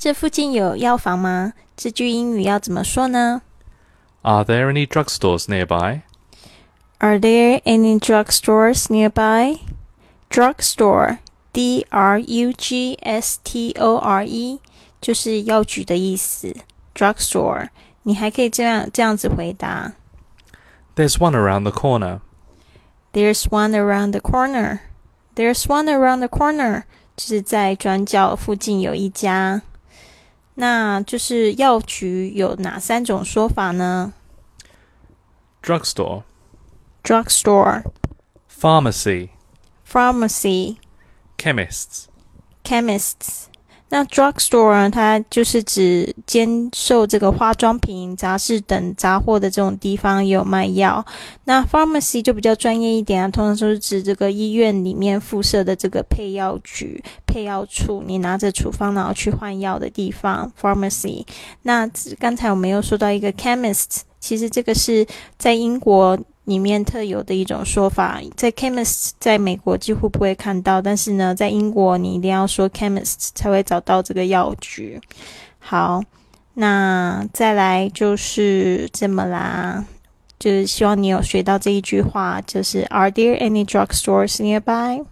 这附近有药房吗？这句英语要怎么说呢？Are there any drugstores nearby? Are there any drugstores nearby? Drugstore, D-R-U-G-S-T-O-R-E，就是药局的意思。Drugstore，你还可以这样这样子回答。There's one around the corner. There's one around the corner. There's one around the corner，就是在转角附近有一家。 那就是药局有哪三种说法呢？Drugstore, drugstore, pharmacy, pharmacy, chemists, chemists. 那 drugstore 它就是指兼售这个化妆品、杂志等杂货的这种地方，有卖药。那 pharmacy 就比较专业一点啊，通常都是指这个医院里面附设的这个配药局、配药处，你拿着处方然后去换药的地方。pharmacy。那刚才我们又说到一个 chemist，其实这个是在英国。里面特有的一种说法，在 chemist 在美国几乎不会看到，但是呢，在英国你一定要说 chemist 才会找到这个药局。好，那再来就是这么啦，就是希望你有学到这一句话，就是 Are there any drugstores nearby？